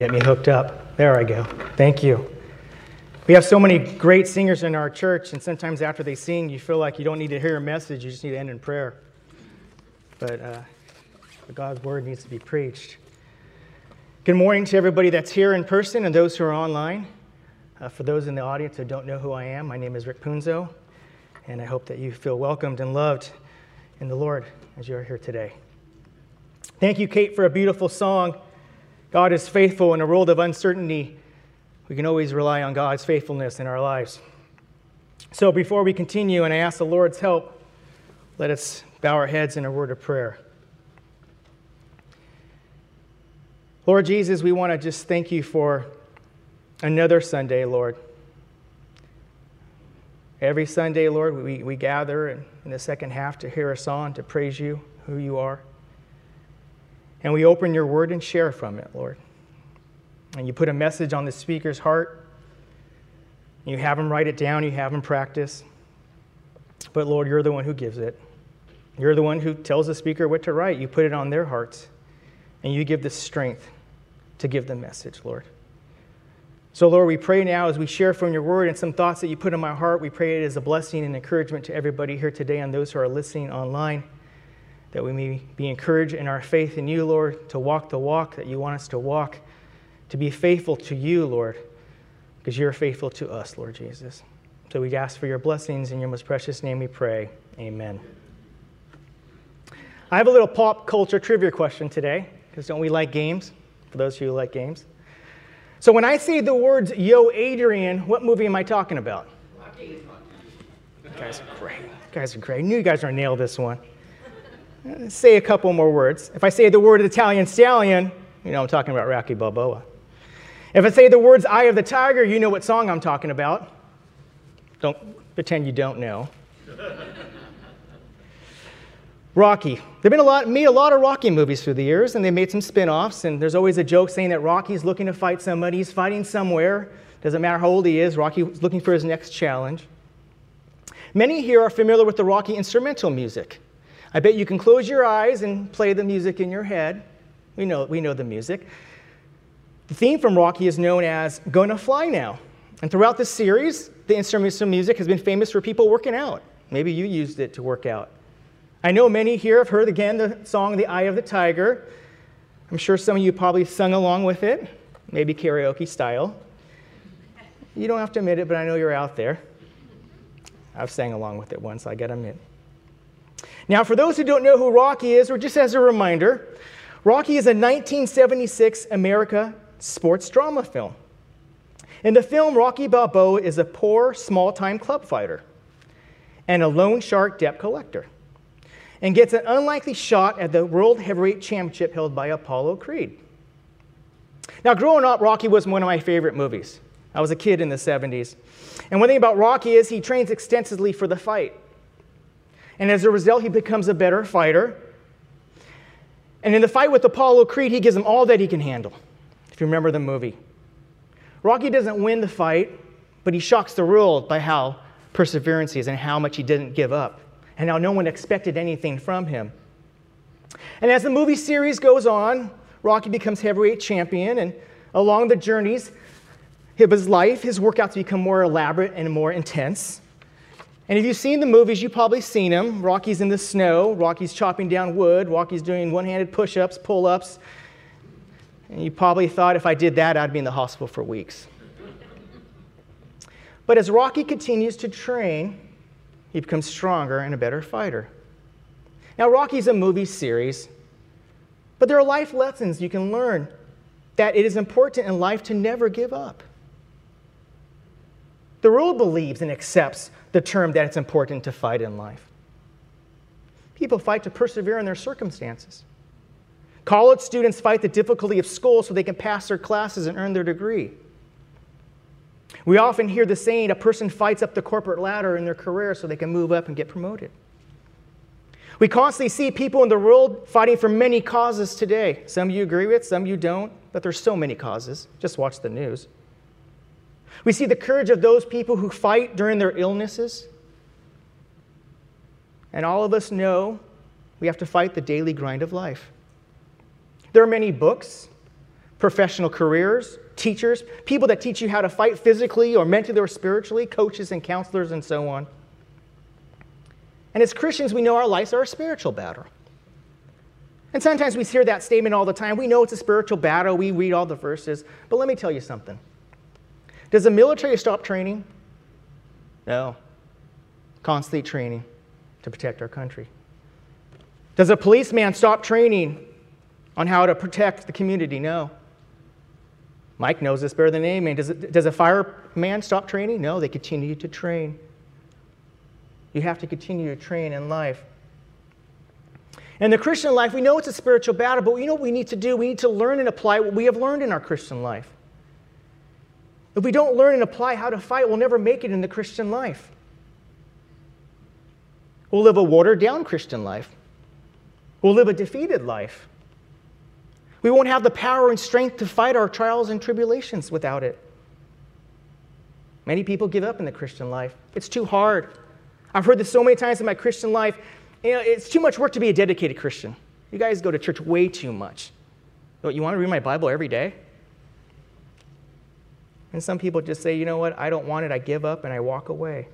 Get me hooked up. There I go. Thank you. We have so many great singers in our church, and sometimes after they sing, you feel like you don't need to hear a message, you just need to end in prayer. But uh, God's word needs to be preached. Good morning to everybody that's here in person and those who are online. Uh, for those in the audience who don't know who I am, my name is Rick Punzo, and I hope that you feel welcomed and loved in the Lord as you are here today. Thank you, Kate, for a beautiful song. God is faithful in a world of uncertainty. We can always rely on God's faithfulness in our lives. So before we continue and I ask the Lord's help, let us bow our heads in a word of prayer. Lord Jesus, we want to just thank you for another Sunday, Lord. Every Sunday, Lord, we, we gather in, in the second half to hear a song, to praise you, who you are. And we open your word and share from it, Lord. And you put a message on the speaker's heart. You have them write it down, you have them practice. But Lord, you're the one who gives it. You're the one who tells the speaker what to write. You put it on their hearts. And you give the strength to give the message, Lord. So, Lord, we pray now as we share from your word and some thoughts that you put in my heart, we pray it as a blessing and encouragement to everybody here today and those who are listening online that we may be encouraged in our faith in you, Lord, to walk the walk that you want us to walk, to be faithful to you, Lord, because you're faithful to us, Lord Jesus. So we ask for your blessings in your most precious name we pray. Amen. I have a little pop culture trivia question today, because don't we like games? For those of you who like games. So when I say the words Yo Adrian, what movie am I talking about? You guys are great. You guys are great. I knew you guys were going to nail this one say a couple more words. If I say the word Italian stallion, you know I'm talking about Rocky Balboa. If I say the words Eye of the Tiger, you know what song I'm talking about. Don't pretend you don't know. Rocky. There've been a lot, made a lot of Rocky movies through the years, and they made some spin-offs, and there's always a joke saying that Rocky's looking to fight somebody, he's fighting somewhere. Doesn't matter how old he is, Rocky's looking for his next challenge. Many here are familiar with the Rocky instrumental music. I bet you can close your eyes and play the music in your head. We know, we know the music. The theme from Rocky is known as Gonna Fly Now. And throughout this series, the instrumental music has been famous for people working out. Maybe you used it to work out. I know many here have heard again the song The Eye of the Tiger. I'm sure some of you probably sung along with it, maybe karaoke style. You don't have to admit it, but I know you're out there. I've sang along with it once, I gotta admit. Now, for those who don't know who Rocky is, or just as a reminder, Rocky is a 1976 America sports drama film. In the film, Rocky Balboa is a poor, small time club fighter and a loan shark debt collector and gets an unlikely shot at the World Heavyweight Championship held by Apollo Creed. Now, growing up, Rocky was one of my favorite movies. I was a kid in the 70s. And one thing about Rocky is he trains extensively for the fight. And as a result, he becomes a better fighter. And in the fight with Apollo Creed, he gives him all that he can handle, if you remember the movie. Rocky doesn't win the fight, but he shocks the world by how perseverance is and how much he didn't give up, and how no one expected anything from him. And as the movie series goes on, Rocky becomes heavyweight champion, and along the journeys of his life, his workouts become more elaborate and more intense. And if you've seen the movies, you've probably seen him. Rocky's in the snow, Rocky's chopping down wood, Rocky's doing one handed push ups, pull ups. And you probably thought if I did that, I'd be in the hospital for weeks. But as Rocky continues to train, he becomes stronger and a better fighter. Now, Rocky's a movie series, but there are life lessons you can learn that it is important in life to never give up. The world believes and accepts the term that it's important to fight in life. People fight to persevere in their circumstances. College students fight the difficulty of school so they can pass their classes and earn their degree. We often hear the saying a person fights up the corporate ladder in their career so they can move up and get promoted. We constantly see people in the world fighting for many causes today. Some you agree with, some you don't, but there's so many causes. Just watch the news. We see the courage of those people who fight during their illnesses. And all of us know we have to fight the daily grind of life. There are many books, professional careers, teachers, people that teach you how to fight physically or mentally or spiritually, coaches and counselors, and so on. And as Christians, we know our lives are a spiritual battle. And sometimes we hear that statement all the time. We know it's a spiritual battle. We read all the verses. But let me tell you something. Does the military stop training? No. Constantly training to protect our country. Does a policeman stop training on how to protect the community? No. Mike knows this better than any man. Does, does a fireman stop training? No, they continue to train. You have to continue to train in life. In the Christian life, we know it's a spiritual battle, but you know what we need to do? We need to learn and apply what we have learned in our Christian life. If we don't learn and apply how to fight, we'll never make it in the Christian life. We'll live a watered down Christian life. We'll live a defeated life. We won't have the power and strength to fight our trials and tribulations without it. Many people give up in the Christian life. It's too hard. I've heard this so many times in my Christian life. You know, it's too much work to be a dedicated Christian. You guys go to church way too much. You want to read my Bible every day? And some people just say, you know what, I don't want it, I give up, and I walk away.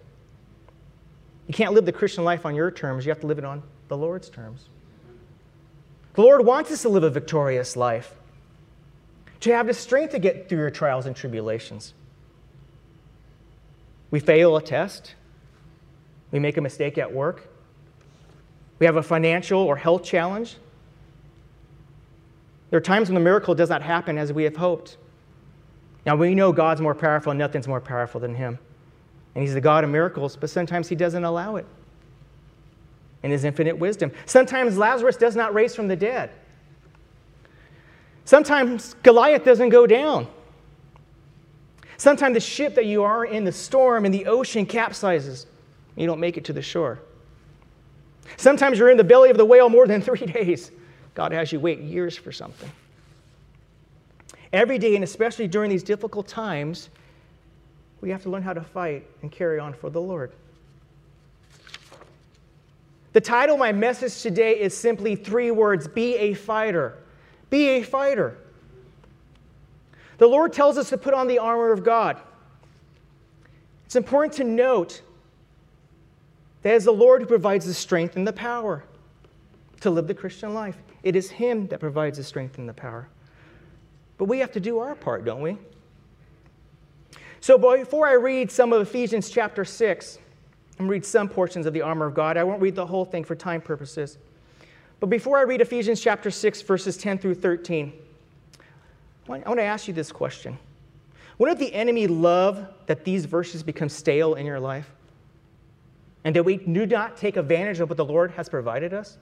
You can't live the Christian life on your terms, you have to live it on the Lord's terms. The Lord wants us to live a victorious life, to have the strength to get through your trials and tribulations. We fail a test, we make a mistake at work, we have a financial or health challenge. There are times when the miracle does not happen as we have hoped. Now, we know God's more powerful and nothing's more powerful than Him. And He's the God of miracles, but sometimes He doesn't allow it in His infinite wisdom. Sometimes Lazarus does not raise from the dead. Sometimes Goliath doesn't go down. Sometimes the ship that you are in, the storm in the ocean capsizes. You don't make it to the shore. Sometimes you're in the belly of the whale more than three days. God has you wait years for something. Every day, and especially during these difficult times, we have to learn how to fight and carry on for the Lord. The title of my message today is simply three words Be a fighter. Be a fighter. The Lord tells us to put on the armor of God. It's important to note that it's the Lord who provides the strength and the power to live the Christian life. It is Him that provides the strength and the power. But we have to do our part, don't we? So before I read some of Ephesians chapter 6, I'm read some portions of the armor of God. I won't read the whole thing for time purposes. But before I read Ephesians chapter 6, verses 10 through 13, I want to ask you this question. Wouldn't the enemy love that these verses become stale in your life? And that we do not take advantage of what the Lord has provided us?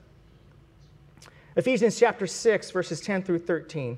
Ephesians chapter 6, verses 10 through 13.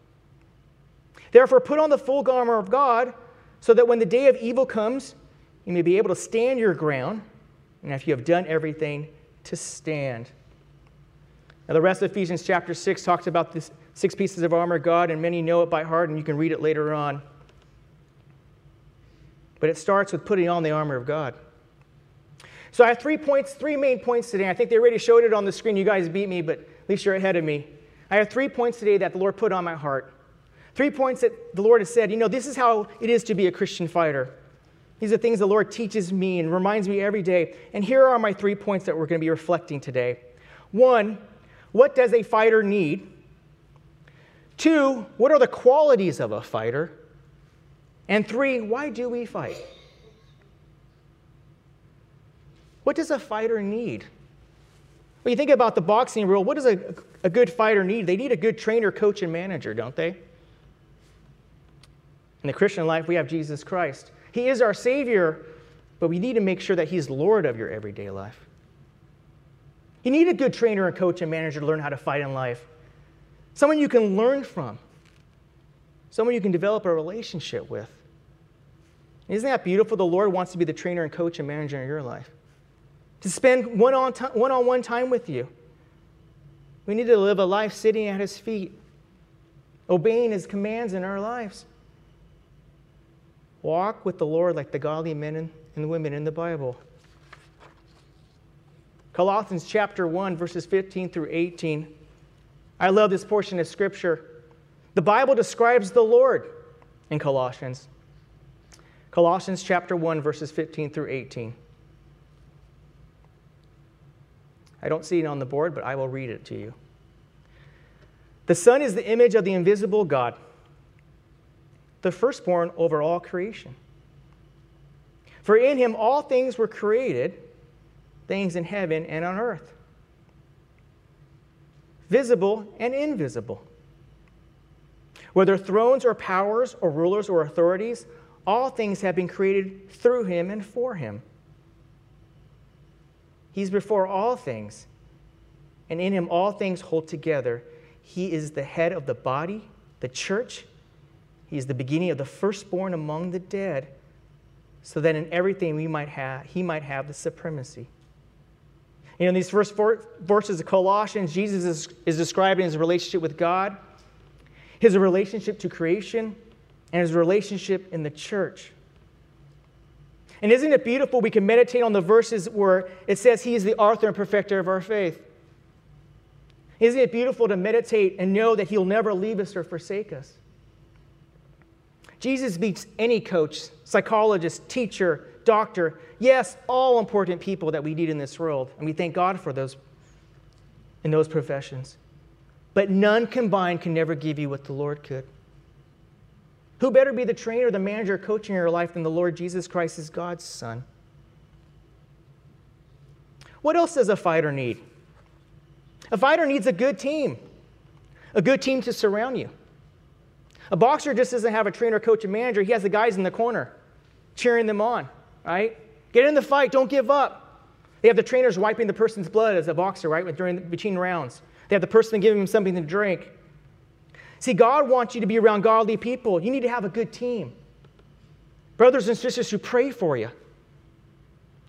Therefore, put on the full armor of God so that when the day of evil comes, you may be able to stand your ground, and if you have done everything, to stand. Now, the rest of Ephesians chapter 6 talks about the six pieces of armor of God, and many know it by heart, and you can read it later on. But it starts with putting on the armor of God. So I have three points, three main points today. I think they already showed it on the screen. You guys beat me, but at least you're ahead of me. I have three points today that the Lord put on my heart. Three points that the Lord has said, you know, this is how it is to be a Christian fighter. These are things the Lord teaches me and reminds me every day. And here are my three points that we're going to be reflecting today. One, what does a fighter need? Two, what are the qualities of a fighter? And three, why do we fight? What does a fighter need? When you think about the boxing rule, what does a, a good fighter need? They need a good trainer, coach, and manager, don't they? In the Christian life, we have Jesus Christ. He is our Savior, but we need to make sure that He's Lord of your everyday life. You need a good trainer and coach and manager to learn how to fight in life, someone you can learn from. someone you can develop a relationship with. Isn't that beautiful? The Lord wants to be the trainer and coach and manager in your life. To spend one on one time with you. We need to live a life sitting at His feet, obeying His commands in our lives. Walk with the Lord like the godly men and women in the Bible. Colossians chapter 1, verses 15 through 18. I love this portion of Scripture. The Bible describes the Lord in Colossians. Colossians chapter 1, verses 15 through 18. I don't see it on the board, but I will read it to you. The Son is the image of the invisible God, the firstborn over all creation. For in him all things were created, things in heaven and on earth, visible and invisible. Whether thrones or powers or rulers or authorities, all things have been created through him and for him. He's before all things, and in him all things hold together. He is the head of the body, the church. He is the beginning of the firstborn among the dead, so that in everything we might have, he might have the supremacy. You know, in these first four verses of Colossians, Jesus is, is describing his relationship with God, his relationship to creation, and his relationship in the church. And isn't it beautiful? We can meditate on the verses where it says he is the author and perfecter of our faith. Isn't it beautiful to meditate and know that he'll never leave us or forsake us? Jesus beats any coach, psychologist, teacher, doctor, yes, all important people that we need in this world. And we thank God for those in those professions. But none combined can never give you what the Lord could. Who better be the trainer, the manager, coaching in your life than the Lord Jesus Christ is God's Son? What else does a fighter need? A fighter needs a good team, a good team to surround you. A boxer just doesn't have a trainer, coach, and manager. He has the guys in the corner cheering them on, right? Get in the fight, don't give up. They have the trainers wiping the person's blood as a boxer, right, during between rounds. They have the person giving them something to drink. See, God wants you to be around godly people. You need to have a good team. Brothers and sisters who pray for you.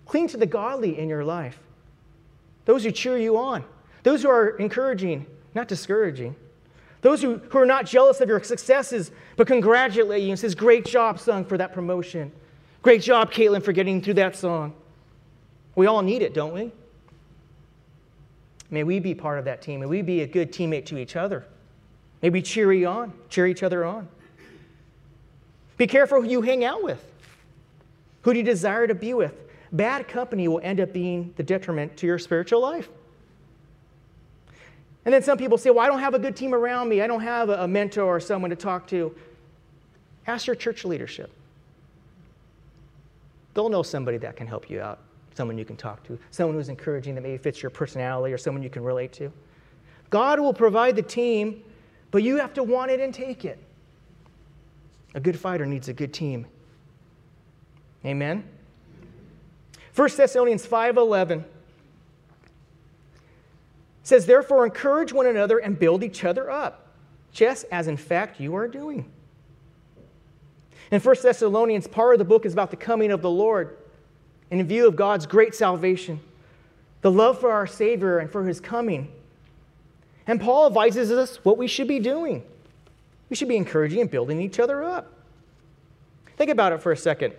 Cling to the godly in your life. Those who cheer you on. Those who are encouraging, not discouraging. Those who, who are not jealous of your successes, but congratulate you and says, Great job, son, for that promotion. Great job, Caitlin, for getting through that song. We all need it, don't we? May we be part of that team. May we be a good teammate to each other. Maybe cheer you on, cheer each other on. Be careful who you hang out with. Who do you desire to be with? Bad company will end up being the detriment to your spiritual life. And then some people say, Well, I don't have a good team around me. I don't have a mentor or someone to talk to. Ask your church leadership. They'll know somebody that can help you out, someone you can talk to, someone who's encouraging that maybe fits your personality or someone you can relate to. God will provide the team but you have to want it and take it. A good fighter needs a good team. Amen. 1 Thessalonians 5:11 says therefore encourage one another and build each other up, just as in fact you are doing. In 1 Thessalonians, part of the book is about the coming of the Lord in view of God's great salvation, the love for our Savior and for his coming. And Paul advises us what we should be doing. We should be encouraging and building each other up. Think about it for a second.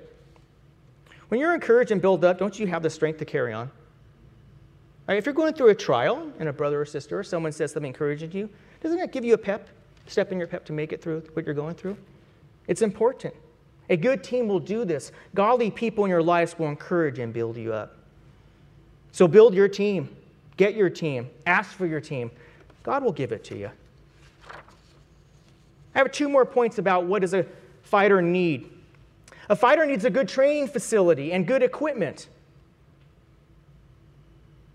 When you're encouraged and built up, don't you have the strength to carry on? Right, if you're going through a trial and a brother or sister or someone says something encouraging to you, doesn't that give you a pep, step in your pep to make it through what you're going through? It's important. A good team will do this. Godly people in your lives will encourage and build you up. So build your team, get your team, ask for your team. God will give it to you. I have two more points about what does a fighter need. A fighter needs a good training facility and good equipment.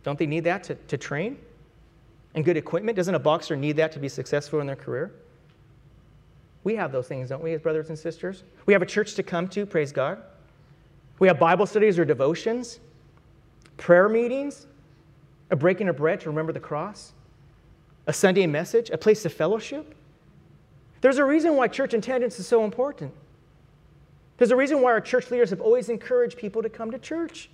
Don't they need that to, to train? And good equipment? Doesn't a boxer need that to be successful in their career? We have those things, don't we, as brothers and sisters? We have a church to come to, praise God. We have Bible studies or devotions, prayer meetings, a breaking of bread to remember the cross a Sunday message, a place of fellowship. There's a reason why church attendance is so important. There's a reason why our church leaders have always encouraged people to come to church.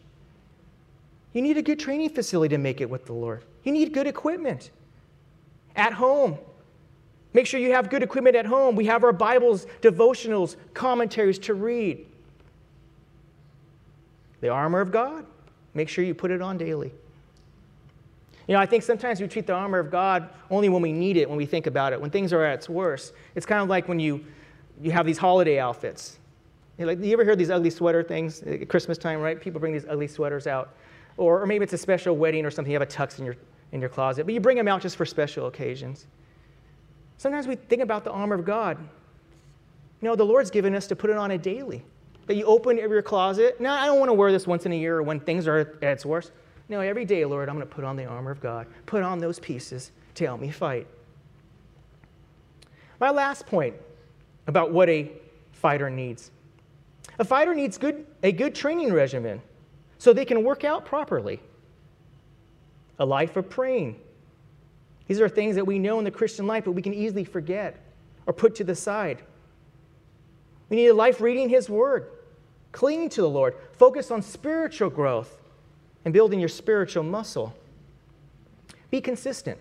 You need a good training facility to make it with the Lord. You need good equipment. At home, make sure you have good equipment at home. We have our Bibles, devotionals, commentaries to read. The armor of God, make sure you put it on daily. You know, I think sometimes we treat the armor of God only when we need it, when we think about it, when things are at its worst. It's kind of like when you, you have these holiday outfits. You, know, like, you ever hear these ugly sweater things at Christmas time, right? People bring these ugly sweaters out. Or, or maybe it's a special wedding or something, you have a tux in your, in your closet, but you bring them out just for special occasions. Sometimes we think about the armor of God. You know, the Lord's given us to put it on a daily. That you open your closet. No, I don't want to wear this once in a year or when things are at its worst. No, every day, Lord, I'm going to put on the armor of God, put on those pieces to help me fight. My last point about what a fighter needs a fighter needs good, a good training regimen so they can work out properly. A life of praying. These are things that we know in the Christian life, but we can easily forget or put to the side. We need a life reading His Word, clinging to the Lord, focus on spiritual growth and building your spiritual muscle. Be consistent.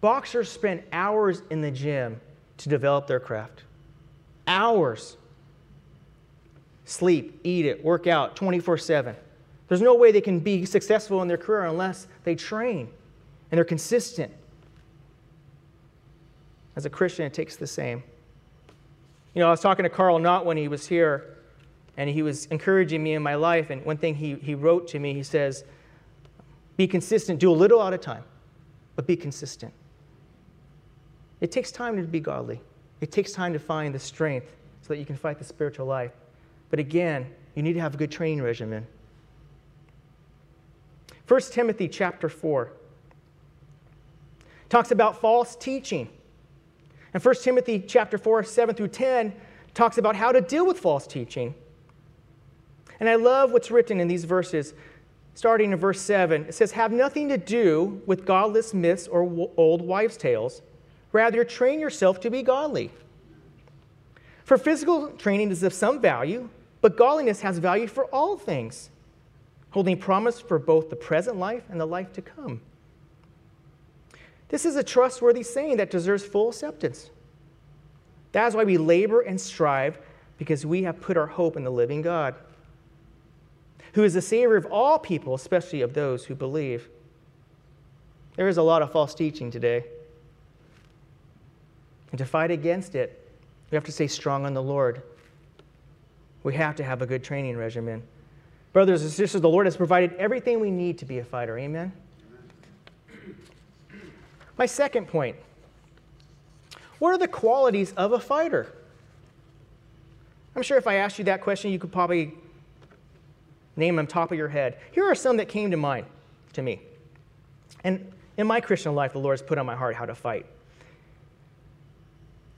Boxers spend hours in the gym to develop their craft. Hours. Sleep, eat it, work out 24 7. There's no way they can be successful in their career unless they train and they're consistent. As a Christian, it takes the same. You know, I was talking to Carl Knott when he was here and he was encouraging me in my life. And one thing he, he wrote to me, he says, Be consistent, do a little at a time, but be consistent. It takes time to be godly, it takes time to find the strength so that you can fight the spiritual life. But again, you need to have a good training regimen. 1 Timothy chapter 4 talks about false teaching. And 1 Timothy chapter 4, 7 through 10 talks about how to deal with false teaching. And I love what's written in these verses, starting in verse 7. It says, Have nothing to do with godless myths or w- old wives' tales. Rather, train yourself to be godly. For physical training is of some value, but godliness has value for all things, holding promise for both the present life and the life to come. This is a trustworthy saying that deserves full acceptance. That is why we labor and strive, because we have put our hope in the living God who is the Savior of all people, especially of those who believe. There is a lot of false teaching today. And to fight against it, we have to stay strong on the Lord. We have to have a good training regimen. Brothers and sisters, the Lord has provided everything we need to be a fighter. Amen? My second point what are the qualities of a fighter? I'm sure if I asked you that question, you could probably name them top of your head. Here are some that came to mind to me. And in my Christian life, the Lord has put on my heart how to fight.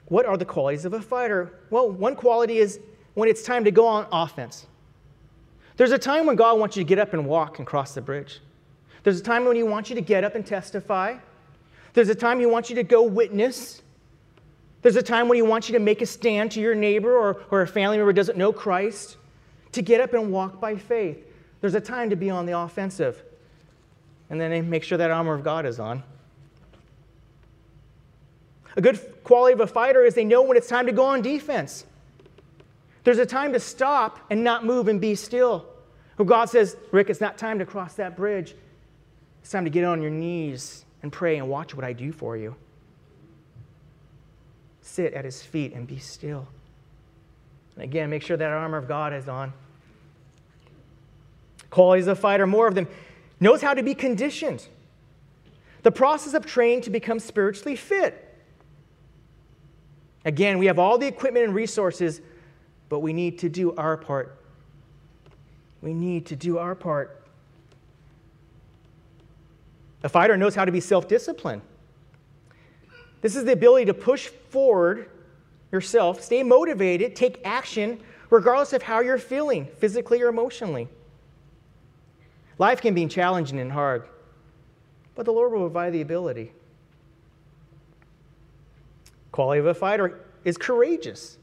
What are the qualities of a fighter? Well, one quality is when it's time to go on offense. There's a time when God wants you to get up and walk and cross the bridge. There's a time when He wants you to get up and testify. There's a time He wants you to go witness. There's a time when He wants you to make a stand to your neighbor or, or a family member who doesn't know Christ to get up and walk by faith. There's a time to be on the offensive. And then make sure that armor of God is on. A good quality of a fighter is they know when it's time to go on defense. There's a time to stop and not move and be still. Where God says, Rick, it's not time to cross that bridge. It's time to get on your knees and pray and watch what I do for you. Sit at his feet and be still. And again, make sure that armor of God is on. Qualities of fighter, more of them. Knows how to be conditioned. The process of training to become spiritually fit. Again, we have all the equipment and resources, but we need to do our part. We need to do our part. A fighter knows how to be self disciplined. This is the ability to push forward yourself, stay motivated, take action, regardless of how you're feeling, physically or emotionally. Life can be challenging and hard, but the Lord will provide the ability. Quality of a fighter is courageous.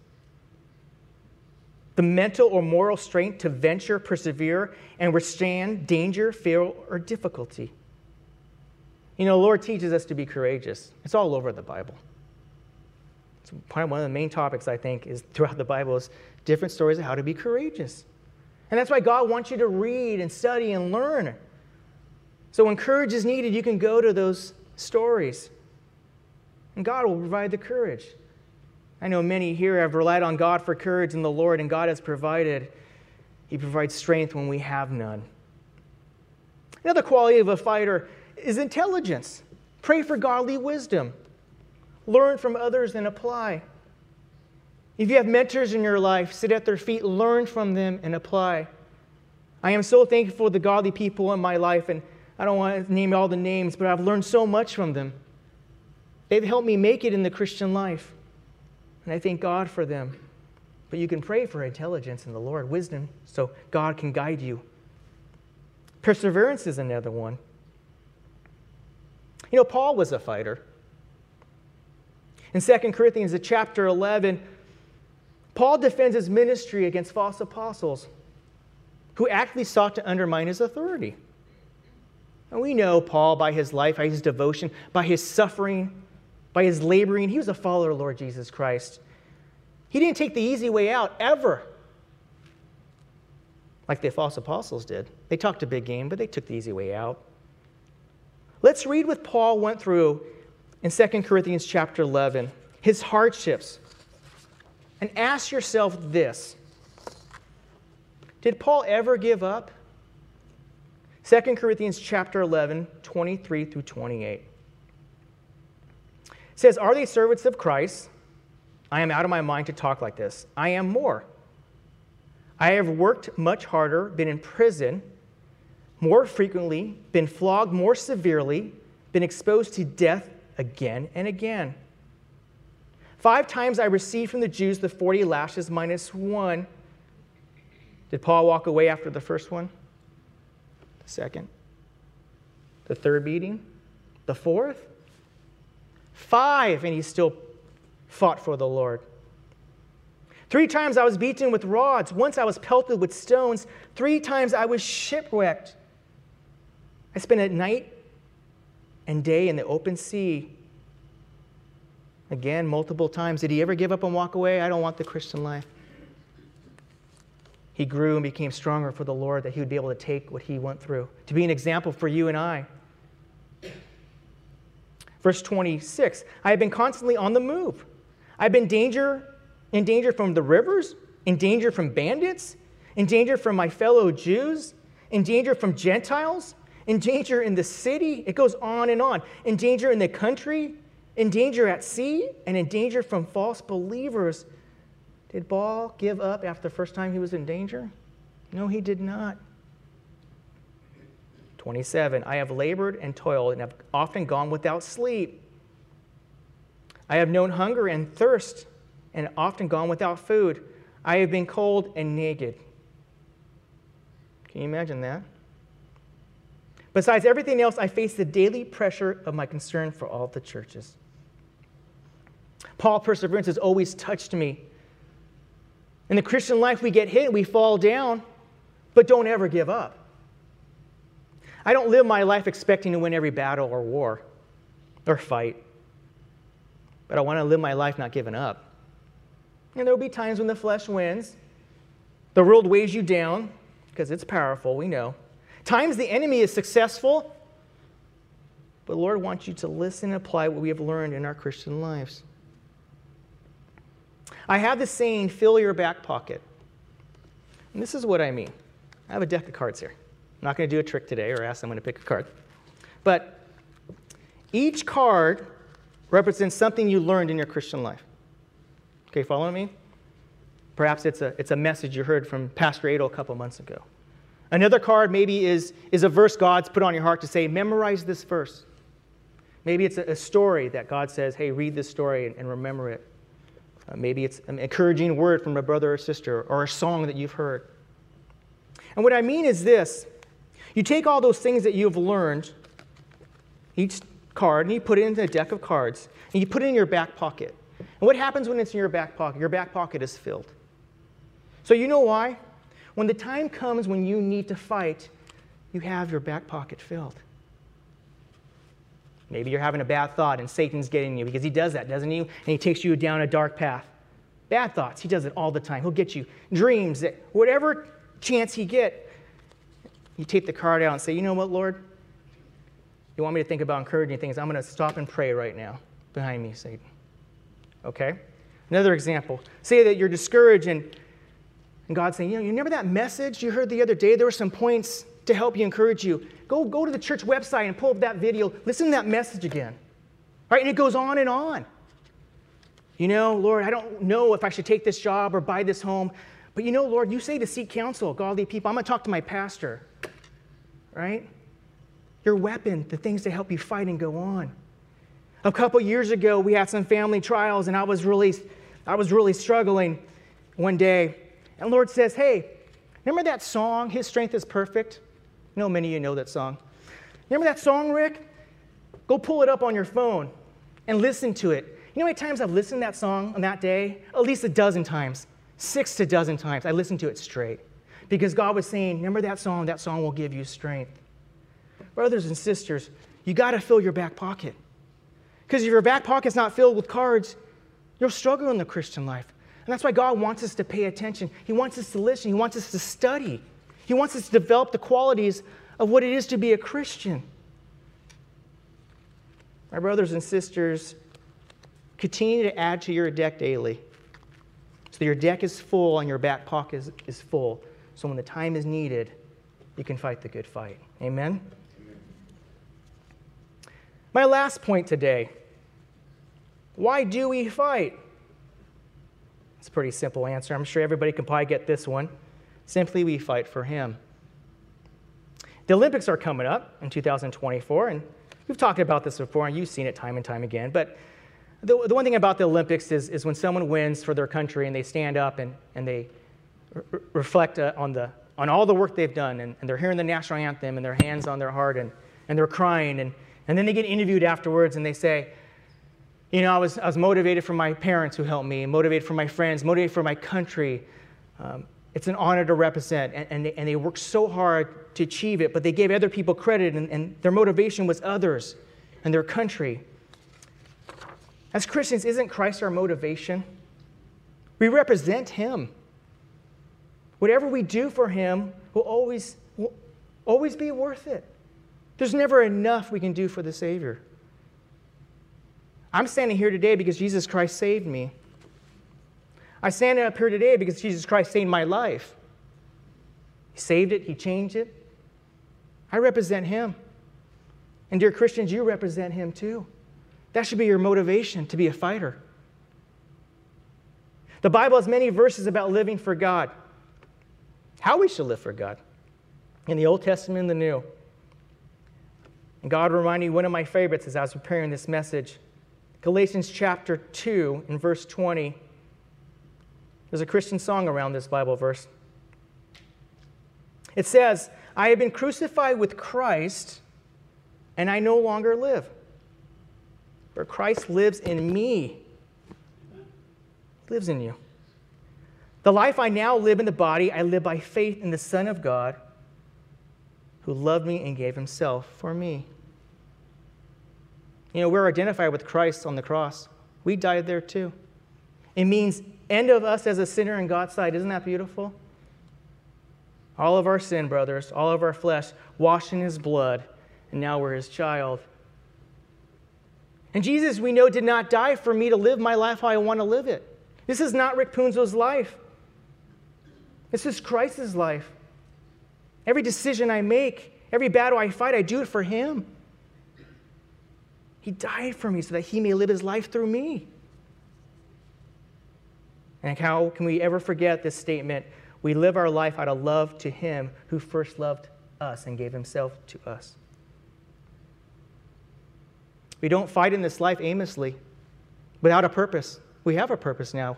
The mental or moral strength to venture, persevere, and withstand danger, fear, or difficulty. You know, the Lord teaches us to be courageous. It's all over the Bible. It's probably one of the main topics, I think, is throughout the Bible is different stories of how to be courageous. And that's why God wants you to read and study and learn. So when courage is needed, you can go to those stories. And God will provide the courage. I know many here have relied on God for courage in the Lord, and God has provided. He provides strength when we have none. Another quality of a fighter is intelligence. Pray for godly wisdom. Learn from others and apply. If you have mentors in your life, sit at their feet, learn from them, and apply. I am so thankful for the godly people in my life, and I don't want to name all the names, but I've learned so much from them. They've helped me make it in the Christian life, and I thank God for them. But you can pray for intelligence in the Lord, wisdom, so God can guide you. Perseverance is another one. You know, Paul was a fighter. In 2 Corinthians chapter 11, Paul defends his ministry against false apostles who actually sought to undermine his authority. And we know Paul by his life, by his devotion, by his suffering, by his laboring. He was a follower of Lord Jesus Christ. He didn't take the easy way out ever, like the false apostles did. They talked a big game, but they took the easy way out. Let's read what Paul went through in 2 Corinthians chapter 11, his hardships. And ask yourself this Did Paul ever give up? 2 Corinthians chapter 11, 23 through 28. Says, Are they servants of Christ? I am out of my mind to talk like this. I am more. I have worked much harder, been in prison more frequently, been flogged more severely, been exposed to death again and again. Five times I received from the Jews the 40 lashes minus one. Did Paul walk away after the first one? The second? The third beating? The fourth? Five, and he still fought for the Lord. Three times I was beaten with rods. Once I was pelted with stones. Three times I was shipwrecked. I spent a night and day in the open sea. Again, multiple times. Did he ever give up and walk away? I don't want the Christian life. He grew and became stronger for the Lord that he would be able to take what he went through, to be an example for you and I. Verse 26 I have been constantly on the move. I've been danger, in danger from the rivers, in danger from bandits, in danger from my fellow Jews, in danger from Gentiles, in danger in the city. It goes on and on. In danger in the country, in danger at sea, and in danger from false believers. Did Paul give up after the first time he was in danger? No, he did not. 27. I have labored and toiled and have often gone without sleep. I have known hunger and thirst and often gone without food. I have been cold and naked. Can you imagine that? Besides everything else, I face the daily pressure of my concern for all the churches. Paul perseverance has always touched me. In the Christian life, we get hit, we fall down, but don't ever give up. I don't live my life expecting to win every battle or war or fight, but I want to live my life not giving up. And there will be times when the flesh wins, the world weighs you down because it's powerful, we know. Times the enemy is successful, but Lord wants you to listen and apply what we have learned in our Christian lives. I have the saying, fill your back pocket. And this is what I mean. I have a deck of cards here. I'm not going to do a trick today or ask someone to pick a card. But each card represents something you learned in your Christian life. Okay, following me? Perhaps it's a, it's a message you heard from Pastor Adel a couple months ago. Another card maybe is, is a verse God's put on your heart to say, memorize this verse. Maybe it's a, a story that God says, hey, read this story and, and remember it. Uh, maybe it's an encouraging word from a brother or sister or a song that you've heard. And what I mean is this you take all those things that you've learned, each card, and you put it into a deck of cards, and you put it in your back pocket. And what happens when it's in your back pocket? Your back pocket is filled. So you know why? When the time comes when you need to fight, you have your back pocket filled. Maybe you're having a bad thought and Satan's getting you because he does that, doesn't he? And he takes you down a dark path. Bad thoughts, he does it all the time. He'll get you dreams, that whatever chance he get, you take the card out and say, you know what, Lord? You want me to think about encouraging things? I'm going to stop and pray right now behind me, Satan. Okay? Another example. Say that you're discouraged and, and God's saying, you know, you remember that message you heard the other day? There were some points to help you encourage you. Go, go to the church website and pull up that video. Listen to that message again. Right? And it goes on and on. You know, Lord, I don't know if I should take this job or buy this home. But you know, Lord, you say to seek counsel, godly people. I'm going to talk to my pastor. Right? Your weapon, the things to help you fight and go on. A couple years ago, we had some family trials, and I was really, I was really struggling one day. And Lord says, Hey, remember that song, His Strength is Perfect? I know many of you know that song. Remember that song, Rick? Go pull it up on your phone and listen to it. You know how many times I've listened to that song on that day? At least a dozen times, six to a dozen times. I listened to it straight because God was saying, Remember that song? That song will give you strength. Brothers and sisters, you got to fill your back pocket. Because if your back pocket's not filled with cards, you'll struggle in the Christian life. And that's why God wants us to pay attention. He wants us to listen. He wants us to study. He wants us to develop the qualities of what it is to be a Christian. My brothers and sisters, continue to add to your deck daily. So your deck is full and your back pocket is, is full. So when the time is needed, you can fight the good fight. Amen? My last point today why do we fight? It's a pretty simple answer. I'm sure everybody can probably get this one. Simply, we fight for Him. The Olympics are coming up in 2024, and we've talked about this before, and you've seen it time and time again. But the, the one thing about the Olympics is, is when someone wins for their country and they stand up and, and they re- reflect uh, on, the, on all the work they've done, and, and they're hearing the national anthem, and their hands on their heart, and, and they're crying, and and then they get interviewed afterwards and they say, you know, I was, I was motivated for my parents who helped me, motivated for my friends, motivated for my country. Um, it's an honor to represent. And, and, they, and they worked so hard to achieve it, but they gave other people credit, and, and their motivation was others and their country. As Christians, isn't Christ our motivation? We represent Him. Whatever we do for Him will always, will always be worth it. There's never enough we can do for the Savior. I'm standing here today because Jesus Christ saved me. I stand up here today because Jesus Christ saved my life. He saved it, He changed it. I represent Him. And, dear Christians, you represent Him too. That should be your motivation to be a fighter. The Bible has many verses about living for God, how we should live for God, in the Old Testament and the New. And God reminded me one of my favorites as I was preparing this message. Galatians chapter 2 and verse 20. There's a Christian song around this Bible verse. It says, I have been crucified with Christ, and I no longer live. But Christ lives in me. He lives in you. The life I now live in the body, I live by faith in the Son of God who loved me and gave himself for me. You know, we're identified with Christ on the cross. We died there too. It means end of us as a sinner in God's sight. Isn't that beautiful? All of our sin, brothers, all of our flesh, washed in his blood, and now we're his child. And Jesus, we know, did not die for me to live my life how I want to live it. This is not Rick Punzo's life. This is Christ's life. Every decision I make, every battle I fight, I do it for him. He died for me so that he may live his life through me. And how can we ever forget this statement? We live our life out of love to him who first loved us and gave himself to us. We don't fight in this life aimlessly, without a purpose. We have a purpose now.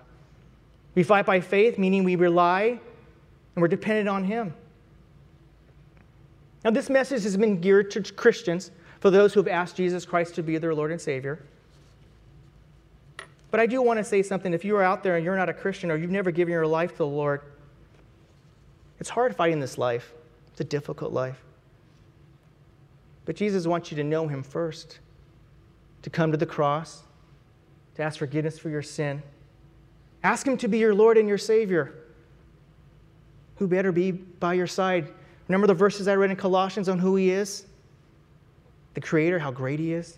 We fight by faith, meaning we rely and we're dependent on him. Now, this message has been geared to Christians for those who have asked Jesus Christ to be their Lord and Savior. But I do want to say something. If you're out there and you're not a Christian or you've never given your life to the Lord, it's hard fighting this life. It's a difficult life. But Jesus wants you to know Him first, to come to the cross, to ask forgiveness for your sin. Ask Him to be your Lord and your Savior. Who better be by your side? Remember the verses I read in Colossians on who He is? The Creator, how great He is?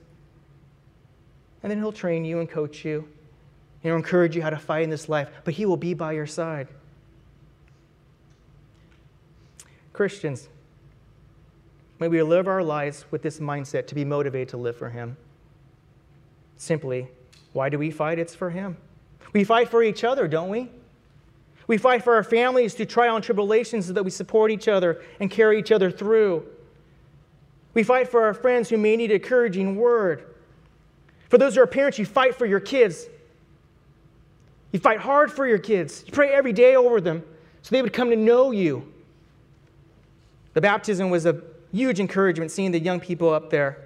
And then He'll train you and coach you. He'll encourage you how to fight in this life, but He will be by your side. Christians, may we live our lives with this mindset to be motivated to live for Him. Simply, why do we fight? It's for Him. We fight for each other, don't we? We fight for our families through trial and tribulations so that we support each other and carry each other through. We fight for our friends who may need an encouraging word. For those who are parents, you fight for your kids. You fight hard for your kids. You pray every day over them so they would come to know you. The baptism was a huge encouragement seeing the young people up there.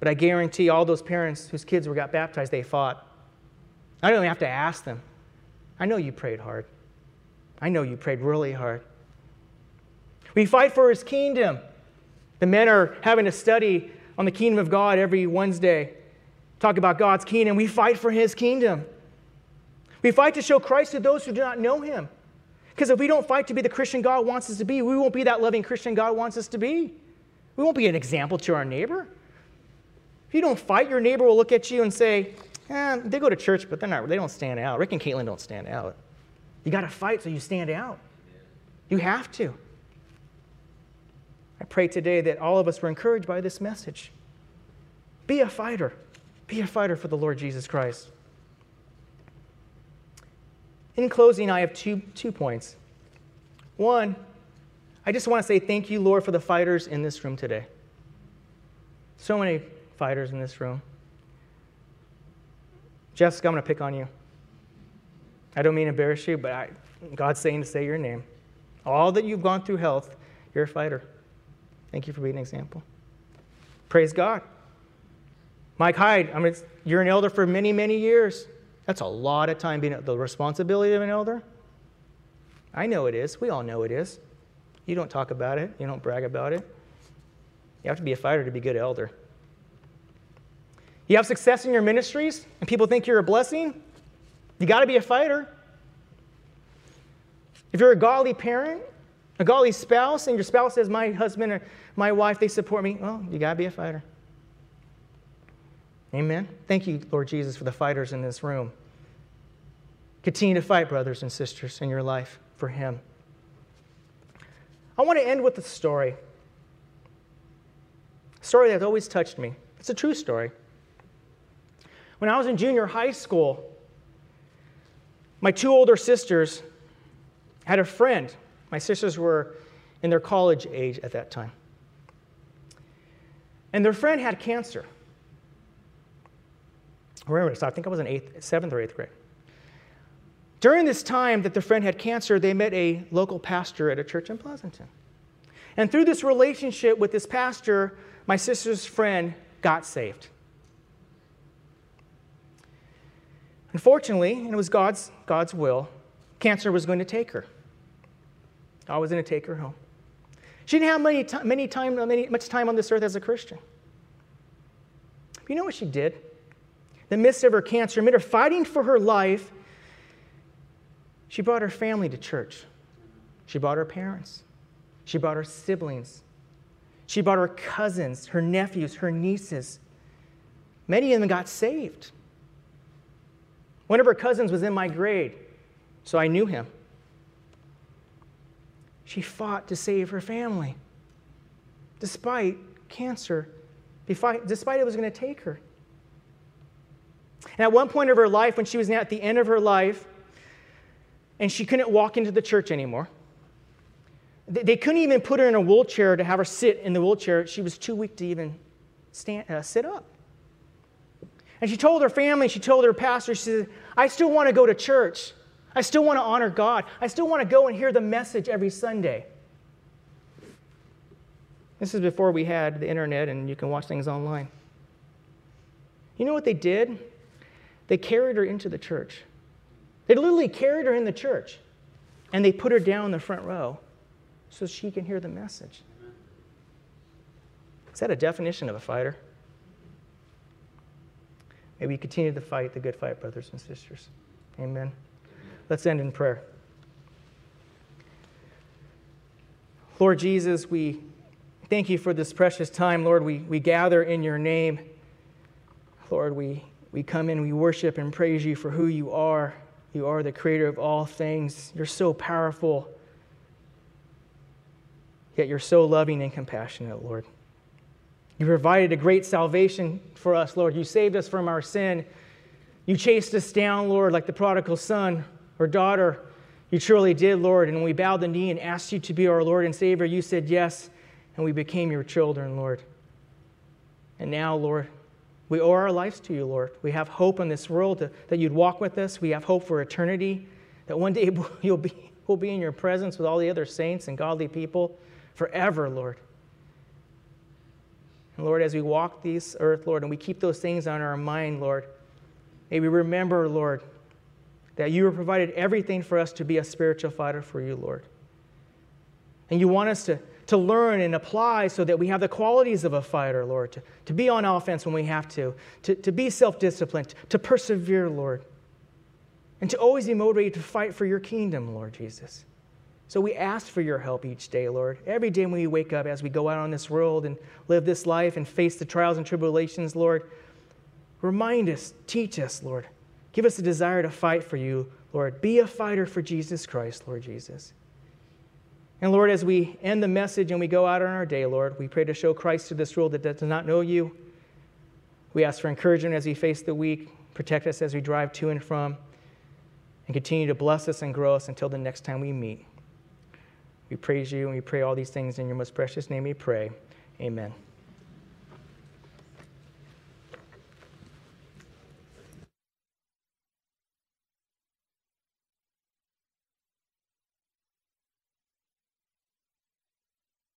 But I guarantee all those parents whose kids were got baptized, they fought. I don't even have to ask them. I know you prayed hard. I know you prayed really hard. We fight for his kingdom. The men are having a study on the kingdom of God every Wednesday. Talk about God's kingdom. We fight for his kingdom. We fight to show Christ to those who do not know him. Because if we don't fight to be the Christian God wants us to be, we won't be that loving Christian God wants us to be. We won't be an example to our neighbor. If you don't fight, your neighbor will look at you and say, eh, they go to church, but they're not, they don't stand out. Rick and Caitlin don't stand out. You got to fight so you stand out. You have to. I pray today that all of us were encouraged by this message. Be a fighter. Be a fighter for the Lord Jesus Christ. In closing, I have two, two points. One, I just want to say thank you, Lord, for the fighters in this room today. So many fighters in this room. Jessica, I'm going to pick on you. I don't mean embarrass you, but I, God's saying to say your name. All that you've gone through health, you're a fighter. Thank you for being an example. Praise God. Mike Hyde, I mean, you're an elder for many, many years. That's a lot of time being the responsibility of an elder. I know it is. We all know it is. You don't talk about it, you don't brag about it. You have to be a fighter to be a good elder. You have success in your ministries and people think you're a blessing, you got to be a fighter. If you're a godly parent, a godly spouse, and your spouse says, My husband or my wife, they support me, well, you got to be a fighter. Amen. Thank you, Lord Jesus, for the fighters in this room. Continue to fight, brothers and sisters, in your life for Him. I want to end with a story. A story that's always touched me. It's a true story. When I was in junior high school, my two older sisters had a friend. My sisters were in their college age at that time. And their friend had cancer. Remember this, I think I was in eighth, seventh or eighth grade. During this time that their friend had cancer, they met a local pastor at a church in Pleasanton. And through this relationship with this pastor, my sister's friend got saved. Unfortunately, and it was God's, God's will, cancer was going to take her. God was going to take her home. She didn't have many, many time, many, much time on this earth as a Christian. But you know what she did? the midst of her cancer, amid her fighting for her life, she brought her family to church. She brought her parents. She brought her siblings. She brought her cousins, her nephews, her nieces. Many of them got saved. One of her cousins was in my grade, so I knew him. She fought to save her family, despite cancer, despite it was going to take her. And at one point of her life, when she was at the end of her life, and she couldn't walk into the church anymore, they couldn't even put her in a wheelchair to have her sit in the wheelchair. She was too weak to even stand, uh, sit up. And she told her family, she told her pastor, she said, I still want to go to church. I still want to honor God. I still want to go and hear the message every Sunday. This is before we had the internet and you can watch things online. You know what they did? They carried her into the church. They literally carried her in the church and they put her down in the front row so she can hear the message. Is that a definition of a fighter? May we continue to fight the good fight, brothers and sisters. Amen. Let's end in prayer. Lord Jesus, we thank you for this precious time. Lord, we, we gather in your name. Lord, we, we come in, we worship and praise you for who you are. You are the creator of all things. You're so powerful, yet you're so loving and compassionate, Lord. You provided a great salvation for us, Lord. You saved us from our sin. You chased us down, Lord, like the prodigal son or daughter. You truly did, Lord. And when we bowed the knee and asked you to be our Lord and Savior, you said yes, and we became your children, Lord. And now, Lord, we owe our lives to you, Lord. We have hope in this world to, that you'd walk with us. We have hope for eternity, that one day you'll be, we'll be in your presence with all the other saints and godly people forever, Lord. And Lord, as we walk this earth, Lord, and we keep those things on our mind, Lord, may we remember, Lord, that you have provided everything for us to be a spiritual fighter for you, Lord. And you want us to, to learn and apply so that we have the qualities of a fighter, Lord, to, to be on offense when we have to, to, to be self disciplined, to persevere, Lord, and to always be motivated to fight for your kingdom, Lord Jesus. So we ask for your help each day, Lord. Every day when we wake up, as we go out on this world and live this life and face the trials and tribulations, Lord, remind us, teach us, Lord. Give us a desire to fight for you, Lord. Be a fighter for Jesus Christ, Lord Jesus. And Lord, as we end the message and we go out on our day, Lord, we pray to show Christ to this world that does not know you. We ask for encouragement as we face the week. Protect us as we drive to and from. And continue to bless us and grow us until the next time we meet. We praise you and we pray all these things in your most precious name we pray. Amen.